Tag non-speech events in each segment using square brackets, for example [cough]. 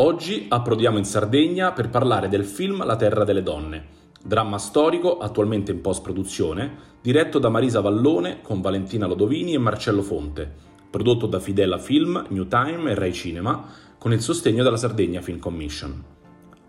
Oggi approdiamo in Sardegna per parlare del film La terra delle donne Dramma storico, attualmente in post-produzione, diretto da Marisa Vallone con Valentina Lodovini e Marcello Fonte, prodotto da Fidela Film, New Time e Rai Cinema, con il sostegno della Sardegna Film Commission.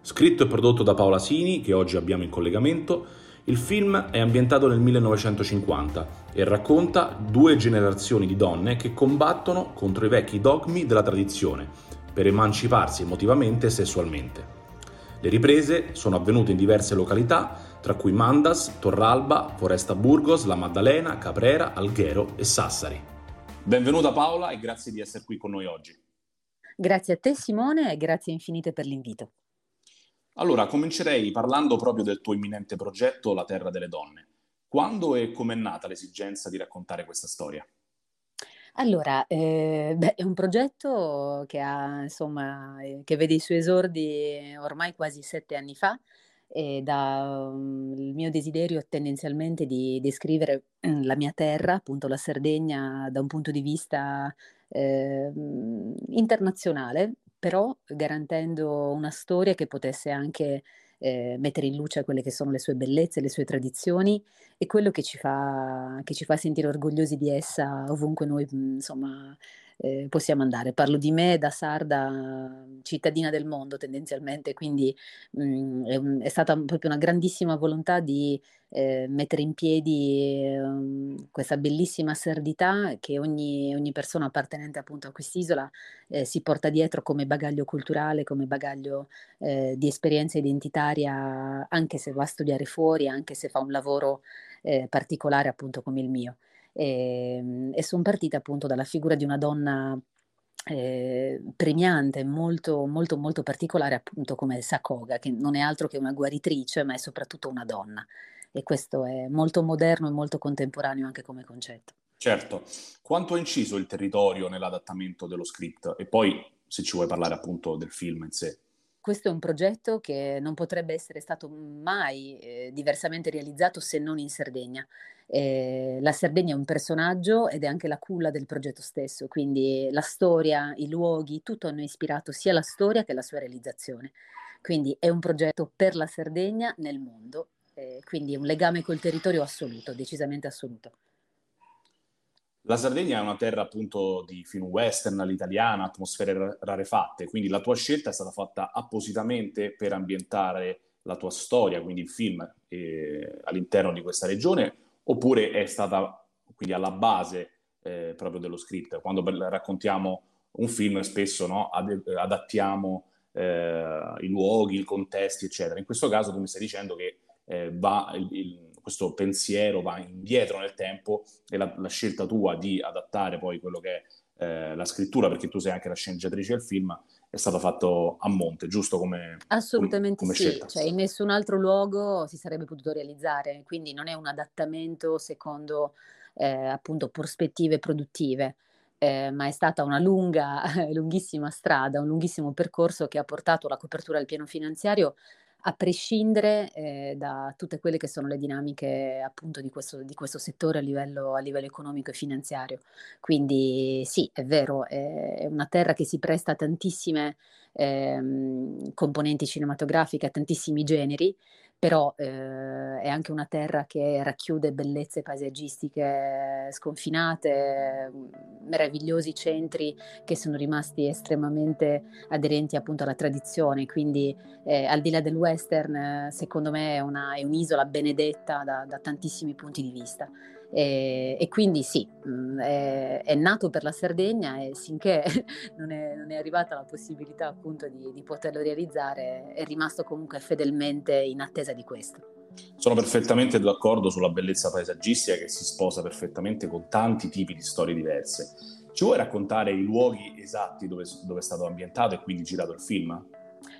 Scritto e prodotto da Paola Sini, che oggi abbiamo in collegamento, il film è ambientato nel 1950 e racconta due generazioni di donne che combattono contro i vecchi dogmi della tradizione per emanciparsi emotivamente e sessualmente. Le riprese sono avvenute in diverse località, tra cui Mandas, Torralba, Foresta Burgos, La Maddalena, Caprera, Alghero e Sassari. Benvenuta Paola e grazie di essere qui con noi oggi. Grazie a te Simone e grazie infinite per l'invito. Allora, comincerei parlando proprio del tuo imminente progetto La Terra delle Donne. Quando e come è nata l'esigenza di raccontare questa storia? Allora, ehm, beh, è un progetto che ha insomma, ehm, che vede i suoi esordi ormai quasi 7 anni fa, e da mhmm, il mio desiderio tendenzialmente di descrivere, mhmm, la mia terra, appunto la Sardegna, da un punto di vista, ehm, internazionale, però garantendo una storia che potesse anche eh, mettere in luce quelle che sono le sue bellezze, le sue tradizioni e quello che ci fa, che ci fa sentire orgogliosi di essa ovunque noi insomma, eh, possiamo andare. Parlo di me da sarda, cittadina del mondo tendenzialmente, quindi mh, mm, è, è, stata proprio una grandissima volontà di eh, mettere in piedi eh, questa bellissima sardità che ogni, ogni, persona appartenente appunto a quest'isola eh, si porta dietro come bagaglio culturale, come bagaglio eh, di esperienza identitaria, anche se va a studiare fuori, anche se fa un lavoro eh, particolare appunto come il mio. E, ehm, e sono partita appunto dalla figura di una donna eh, premiante, molto, molto, molto particolare, appunto come Sakoga, che non è altro che una guaritrice, ma è soprattutto una donna. E questo è molto moderno e molto contemporaneo anche come concetto. Certo. Quanto ha inciso il territorio nell'adattamento dello script? E poi, se ci vuoi parlare appunto del film in sé. Questo è un progetto che non potrebbe essere stato mai eh, diversamente realizzato se non in Sardegna. Eh, la Sardegna è un personaggio ed è anche la culla del progetto stesso, quindi la storia, i luoghi, tutto hanno ispirato sia la storia che la sua realizzazione. Quindi è un progetto per la Sardegna nel mondo, eh, quindi un legame col territorio assoluto, decisamente assoluto. La Sardegna è una terra appunto di film western all'italiana, atmosfere rarefatte, quindi la tua scelta è stata fatta appositamente per ambientare la tua storia, quindi il film eh, all'interno di questa regione, oppure è stata quindi alla base eh, proprio dello script? Quando raccontiamo un film spesso no, ad, adattiamo eh, i luoghi, i contesti, eccetera. In questo caso tu mi stai dicendo che eh, va il, il questo pensiero va indietro nel tempo e la, la scelta tua di adattare poi quello che è eh, la scrittura, perché tu sei anche la sceneggiatrice del film, è stato fatto a monte, giusto come Assolutamente come, come sì, cioè in nessun altro luogo si sarebbe potuto realizzare, quindi non è un adattamento secondo eh, appunto prospettive produttive. Eh, ma è stata una lunga, [laughs] lunghissima strada, un lunghissimo percorso che ha portato la copertura del piano finanziario a prescindere eh, da tutte quelle che sono le dinamiche appunto di questo, di questo settore a livello, a livello, economico e finanziario. Quindi sì, è vero, è una terra che si presta a tantissime eh, componenti cinematografiche, a tantissimi generi, però eh, è anche una terra che racchiude bellezze paesaggistiche sconfinate, meravigliosi centri che sono rimasti estremamente aderenti appunto alla tradizione, quindi eh, al di là del western secondo me è, una, è un'isola benedetta da, da tantissimi punti di vista. E, e, quindi sì, mm, è, è, nato per la Sardegna e finché [laughs] non è, non è arrivata la possibilità appunto di, di, poterlo realizzare è rimasto comunque fedelmente in attesa di questo. Sono perfettamente d'accordo sulla bellezza paesaggistica che si sposa perfettamente con tanti tipi di storie diverse. Ci vuoi raccontare i luoghi esatti dove, dove è stato ambientato e quindi girato il film?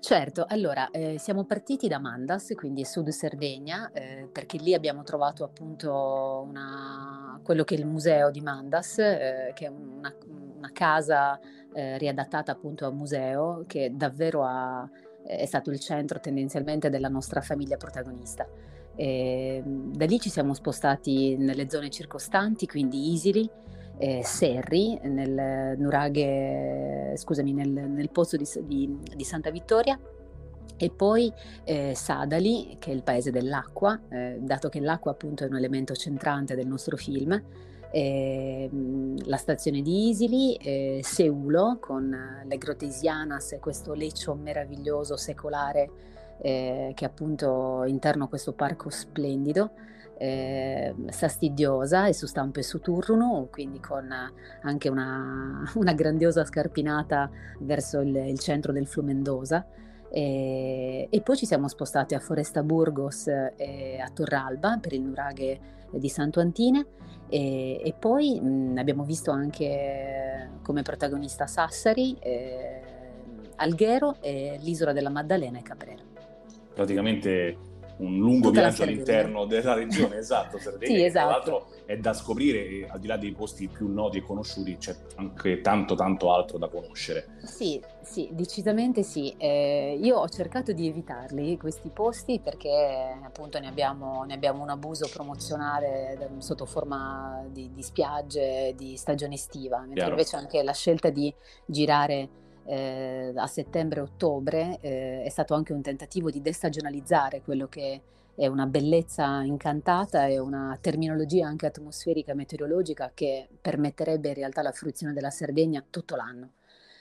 Certo, allora eh, siamo partiti da Mandas, quindi Sud Sardegna, eh, perché lì abbiamo trovato appunto una, quello che è il museo di Mandas, eh, che è una, una casa eh, riadattata appunto a museo, che davvero ha, è stato il centro tendenzialmente della nostra famiglia protagonista. E, da lì ci siamo spostati nelle zone circostanti, quindi Isili, eh, Serri, nel nuraghe, scusami, nel, nel pozzo di, di, di, Santa Vittoria. E poi eh, Sadali, che è il paese dell'acqua, eh, dato che l'acqua appunto è un elemento centrante del nostro film, eh, la stazione di Isili, eh, Seulo con le grotte Isianas e questo leccio meraviglioso secolare eh, che appunto interno a questo parco splendido eh, fastidiosa e su stampe su turno, quindi con anche una, [laughs] una grandiosa scarpinata verso il, il centro del Flumendosa. E, e, poi ci siamo spostati a Foresta Burgos e a Torralba per il nuraghe di Santo Antine e, e poi mh, abbiamo visto anche come protagonista Sassari, eh, Alghero e l'isola della Maddalena e Caprera. Praticamente un lungo Tutta viaggio all'interno della regione, [laughs] esatto, Sardegna, sì, esatto. tra l'altro è da scoprire e al di là dei posti più noti e conosciuti c'è anche tanto tanto altro da conoscere. Sì, sì, decisamente sì. Eh, io ho cercato di evitarli questi posti perché appunto ne abbiamo, ne abbiamo un abuso promozionale sotto forma di, di spiagge, di stagione estiva, mentre Chiaro. invece anche la scelta di girare eh, a settembre-ottobre eh, è stato anche un tentativo di destagionalizzare quello che è una bellezza incantata e una terminologia anche atmosferica e meteorologica che permetterebbe in realtà la fruizione della Sardegna tutto l'anno,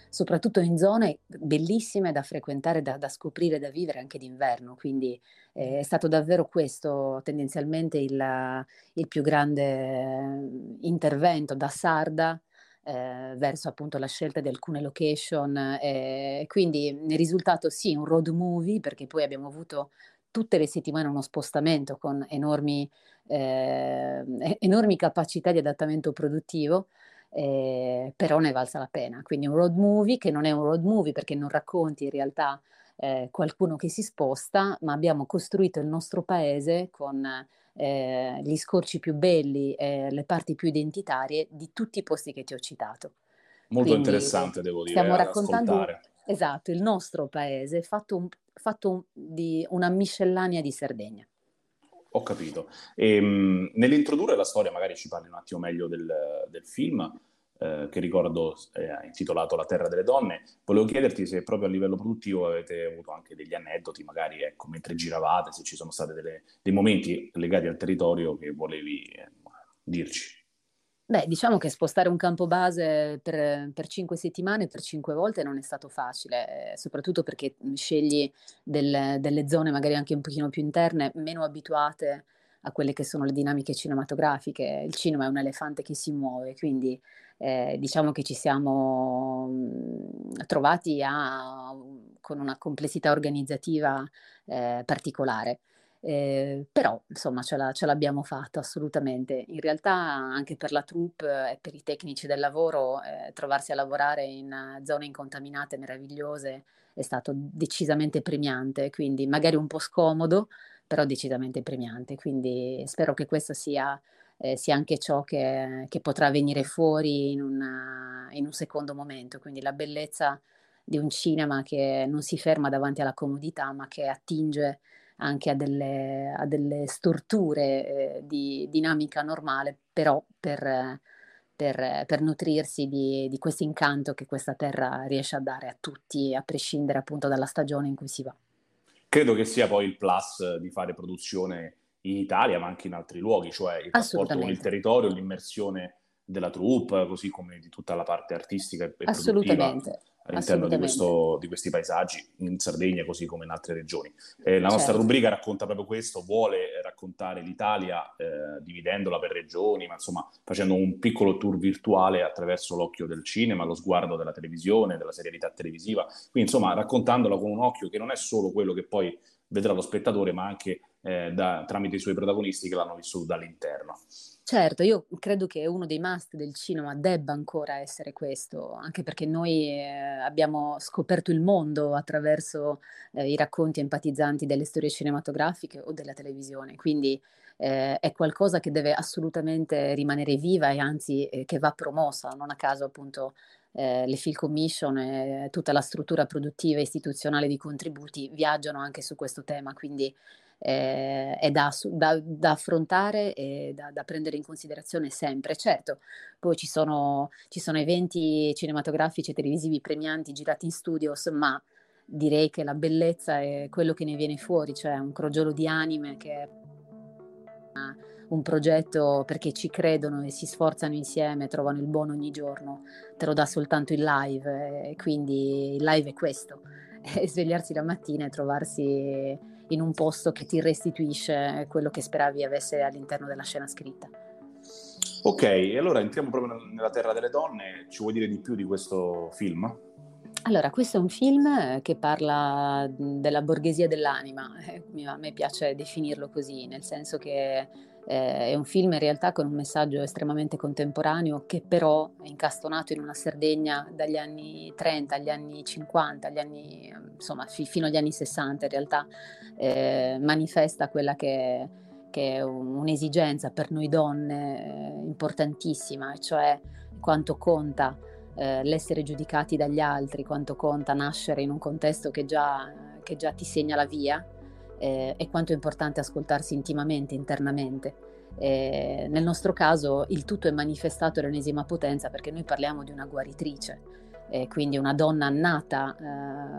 soprattutto in zone bellissime da frequentare, da, da scoprire, da vivere anche d'inverno. Quindi eh, è stato davvero questo tendenzialmente il, il più grande intervento da sarda eh, verso appunto la scelta di alcune location. Eh, quindi ne è risultato sì un road movie perché poi abbiamo avuto tutte le settimane uno spostamento con enormi, eh, enormi capacità di adattamento produttivo. Eh, però ne valsa la pena. Quindi un road movie che non è un road movie perché non racconti in realtà eh, qualcuno che si sposta, ma abbiamo costruito il nostro paese con eh, gli scorci più belli e le parti più identitarie di tutti i posti che ti ho citato. Molto Quindi, interessante, devo dire. Stiamo raccontando esatto, il nostro paese fatto, un, fatto un, di una miscellanea di Sardegna. Ho capito. E, ehm, nell'introdurre la storia, magari ci parli un attimo meglio del, del film eh, che ricordo è intitolato La terra delle donne. Volevo chiederti se proprio a livello produttivo avete avuto anche degli aneddoti, magari ecco, mentre giravate, se ci sono stati dei momenti legati al territorio che volevi eh, dirci. Beh, diciamo che spostare un campo base per, per cinque settimane, per cinque volte non è stato facile, eh, soprattutto perché scegli del, delle zone magari anche un pochino più interne, meno abituate a quelle che sono le dinamiche cinematografiche. Il cinema è un elefante che si muove, quindi eh, diciamo che ci siamo mh, trovati a, con una complessità organizzativa eh, particolare. Eh, però insomma ce, la, ce, l'abbiamo fatta assolutamente. In realtà anche per la troupe e per i tecnici del lavoro eh, trovarsi a lavorare in zone incontaminate meravigliose è stato decisamente premiante, quindi magari un po' scomodo, però decisamente premiante. Quindi spero che questo sia eh, sia anche ciò che, che, potrà venire fuori in, una, in un secondo momento. Quindi la bellezza di un cinema che non si ferma davanti alla comodità, ma che attinge anche a delle, a delle storture eh, di dinamica normale, però per, per, per nutrirsi di, di questo incanto che questa terra riesce a dare a tutti, a prescindere appunto dalla stagione in cui si va. credo che sia poi il plus di fare produzione in Italia, ma anche in altri luoghi, cioè il rapporto con il territorio, l'immersione della troupe, così come di tutta la parte artistica e Assolutamente all'interno di, questo, di, questi paesaggi in Sardegna così come in altre regioni. Eh, la nostra certo. rubrica racconta proprio questo, vuole raccontare l'Italia eh, dividendola per regioni, ma insomma facendo un piccolo tour virtuale attraverso l'occhio del cinema, lo sguardo della televisione, della serialità televisiva, quindi insomma raccontandola con un occhio che non è solo quello che poi vedrà lo spettatore, ma anche eh, da, tramite i suoi protagonisti che l'hanno vissuto dall'interno. Certo, io credo che uno dei must del cinema debba ancora essere questo, anche perché noi eh, abbiamo scoperto il mondo attraverso eh, i racconti empatizzanti delle storie cinematografiche o della televisione, quindi eh, è qualcosa che deve assolutamente rimanere viva e anzi eh, che va promossa, non a caso appunto eh, le Film Commission e tutta la struttura produttiva e istituzionale di contributi viaggiano anche su questo tema, quindi eh, è da, da, da, affrontare e da, da, prendere in considerazione sempre. Certo, poi ci sono, ci sono eventi cinematografici e televisivi premianti girati in studios, ma direi che la bellezza è quello che ne viene fuori, cioè un crogiolo di anime che è un progetto perché ci credono e si sforzano insieme, trovano il buono ogni giorno, te lo dà soltanto il live, e quindi il live è questo, [laughs] è svegliarsi la mattina e trovarsi in un posto che ti restituisce quello che speravi avesse all'interno della scena scritta. Ok, e allora entriamo proprio nella Terra delle Donne, ci vuoi dire di più di questo film? Allora, questo è un film che parla della borghesia dell'anima, [laughs] eh, a me piace definirlo così, nel senso che eh, è un film in realtà con un messaggio estremamente contemporaneo che però è incastonato in una Sardegna dagli anni 30 agli anni 50, agli anni, insomma fi- fino agli anni 60 in realtà, eh, manifesta quella che, che, è un'esigenza per noi donne eh, importantissima, cioè quanto conta eh, l'essere giudicati dagli altri, quanto conta nascere in un contesto che già, che già ti segna la via eh, e quanto è importante ascoltarsi intimamente, internamente. Eh, nel nostro caso il tutto è manifestato all'ennesima potenza perché noi parliamo di una guaritrice, eh, quindi una donna nata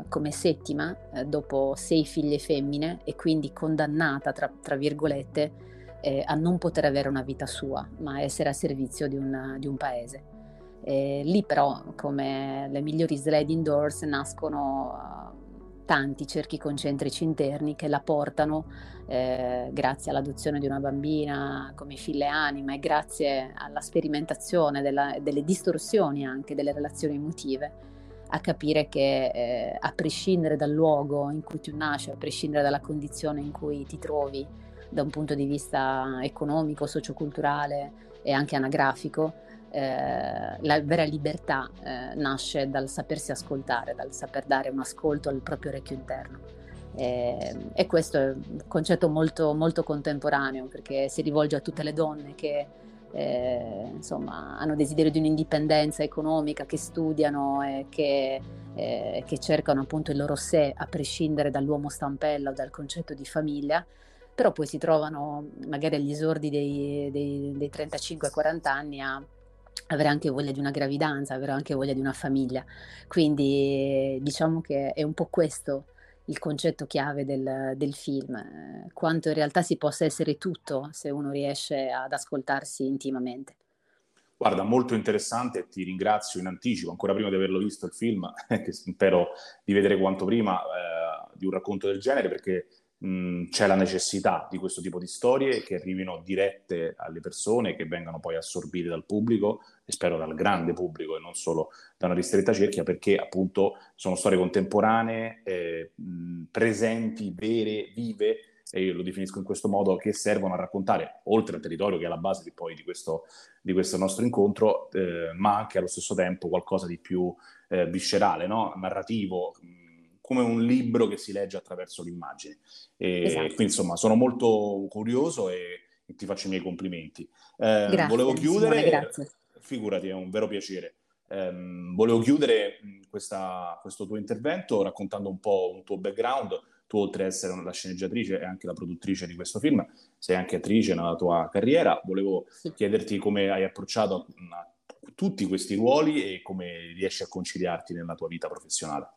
eh, come settima eh, dopo sei figlie femmine e quindi condannata, tra, tra virgolette, eh, a non poter avere una vita sua, ma essere a servizio di, una, di un paese. lì però, come le migliori sliding doors, nascono tanti cerchi concentrici interni che la portano, eh, grazie all'adozione di una bambina come fille anima e grazie alla sperimentazione della, delle distorsioni anche delle relazioni emotive, a capire che eh, a prescindere dal luogo in cui tu nasci, a prescindere dalla condizione in cui ti trovi da un punto di vista economico, socioculturale e anche anagrafico, eh, la vera libertà eh, nasce dal sapersi ascoltare, dal saper dare un ascolto al proprio orecchio interno. E, e questo è un concetto molto, molto, contemporaneo perché si rivolge a tutte le donne che eh, insomma, hanno desiderio di un'indipendenza economica, che studiano e che, eh, che cercano appunto il loro sé a prescindere dall'uomo stampella o dal concetto di famiglia però poi si trovano magari agli esordi dei, dei, dei 35-40 anni a avere anche voglia di una gravidanza, avere anche voglia di una famiglia. Quindi diciamo che è un po' questo il concetto chiave del, del film, quanto in realtà si possa essere tutto se uno riesce ad ascoltarsi intimamente. Guarda, molto interessante, ti ringrazio in anticipo, ancora prima di averlo visto il film, [laughs] che spero di vedere quanto prima, eh, di un racconto del genere, perché c'è la necessità di questo tipo di storie che arrivino dirette alle persone, che vengano poi assorbite dal pubblico e spero dal grande pubblico e non solo da una ristretta cerchia, perché appunto sono storie contemporanee, eh, presenti, vere, vive e io lo definisco in questo modo, che servono a raccontare, oltre al territorio che è la base di, poi di questo, di questo nostro incontro, eh, ma anche allo stesso tempo qualcosa di più eh, viscerale, no? narrativo, come un libro che si legge attraverso l'immagine. E esatto. Quindi insomma sono molto curioso e, e ti faccio i miei complimenti. Eh, grazie, volevo chiudere, Simone, figurati, è un vero piacere. Eh, volevo chiudere questa, questo tuo intervento raccontando un po' un tuo background. Tu, oltre ad essere la sceneggiatrice e anche la produttrice di questo film, sei anche attrice nella tua carriera. Volevo sì. chiederti come hai approcciato a tutti questi ruoli e come riesci a conciliarti nella tua vita professionale.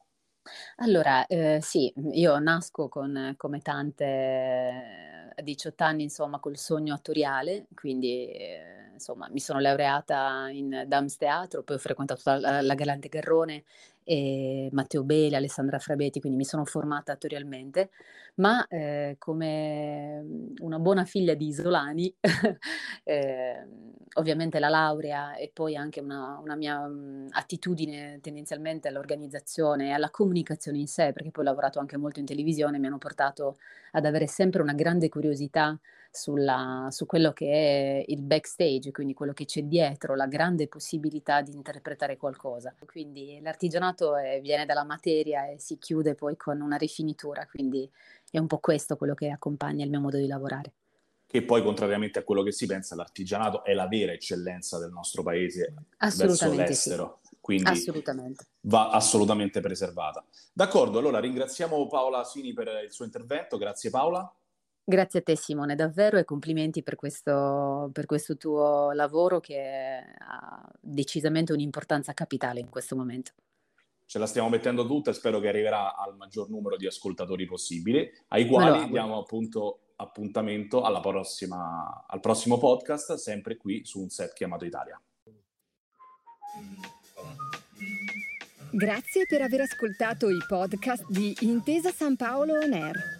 Allora, eh, sì, io nasco con, come tante eh, a 18 anni, insomma, col sogno attoriale, quindi eh, insomma, mi sono laureata in Dams Teatro, poi ho frequentato la, la Galante Garrone e Matteo Bele, Alessandra Frabeti, quindi mi sono formata attorialmente, ma eh, come una buona figlia di Isolani, [laughs] eh, ovviamente la laurea e poi anche una, una mia mh, attitudine tendenzialmente all'organizzazione e alla comunicazione in sé, perché poi ho lavorato anche molto in televisione, mi hanno portato ad avere sempre una grande curiosità sulla, su quello che è il backstage, quindi quello che c'è dietro, la grande possibilità di interpretare qualcosa. Quindi l'artigianato è, viene dalla materia e si chiude poi con una rifinitura, quindi è un po' questo quello che accompagna il mio modo di lavorare. Che poi, contrariamente a quello che si pensa, l'artigianato è la vera eccellenza del nostro paese verso l'estero. Sì. Quindi assolutamente. va assolutamente preservata. D'accordo, allora ringraziamo Paola Sini per il suo intervento. Grazie Paola. Grazie a te Simone, davvero e complimenti per questo, per questo tuo lavoro che ha decisamente un'importanza capitale in questo momento. Ce la stiamo mettendo tutta e spero che arriverà al maggior numero di ascoltatori possibili, ai quali diamo appunto appuntamento prossima, al prossimo podcast, sempre qui su un set chiamato Italia. Grazie per aver ascoltato i podcast di Intesa San Paolo On Air.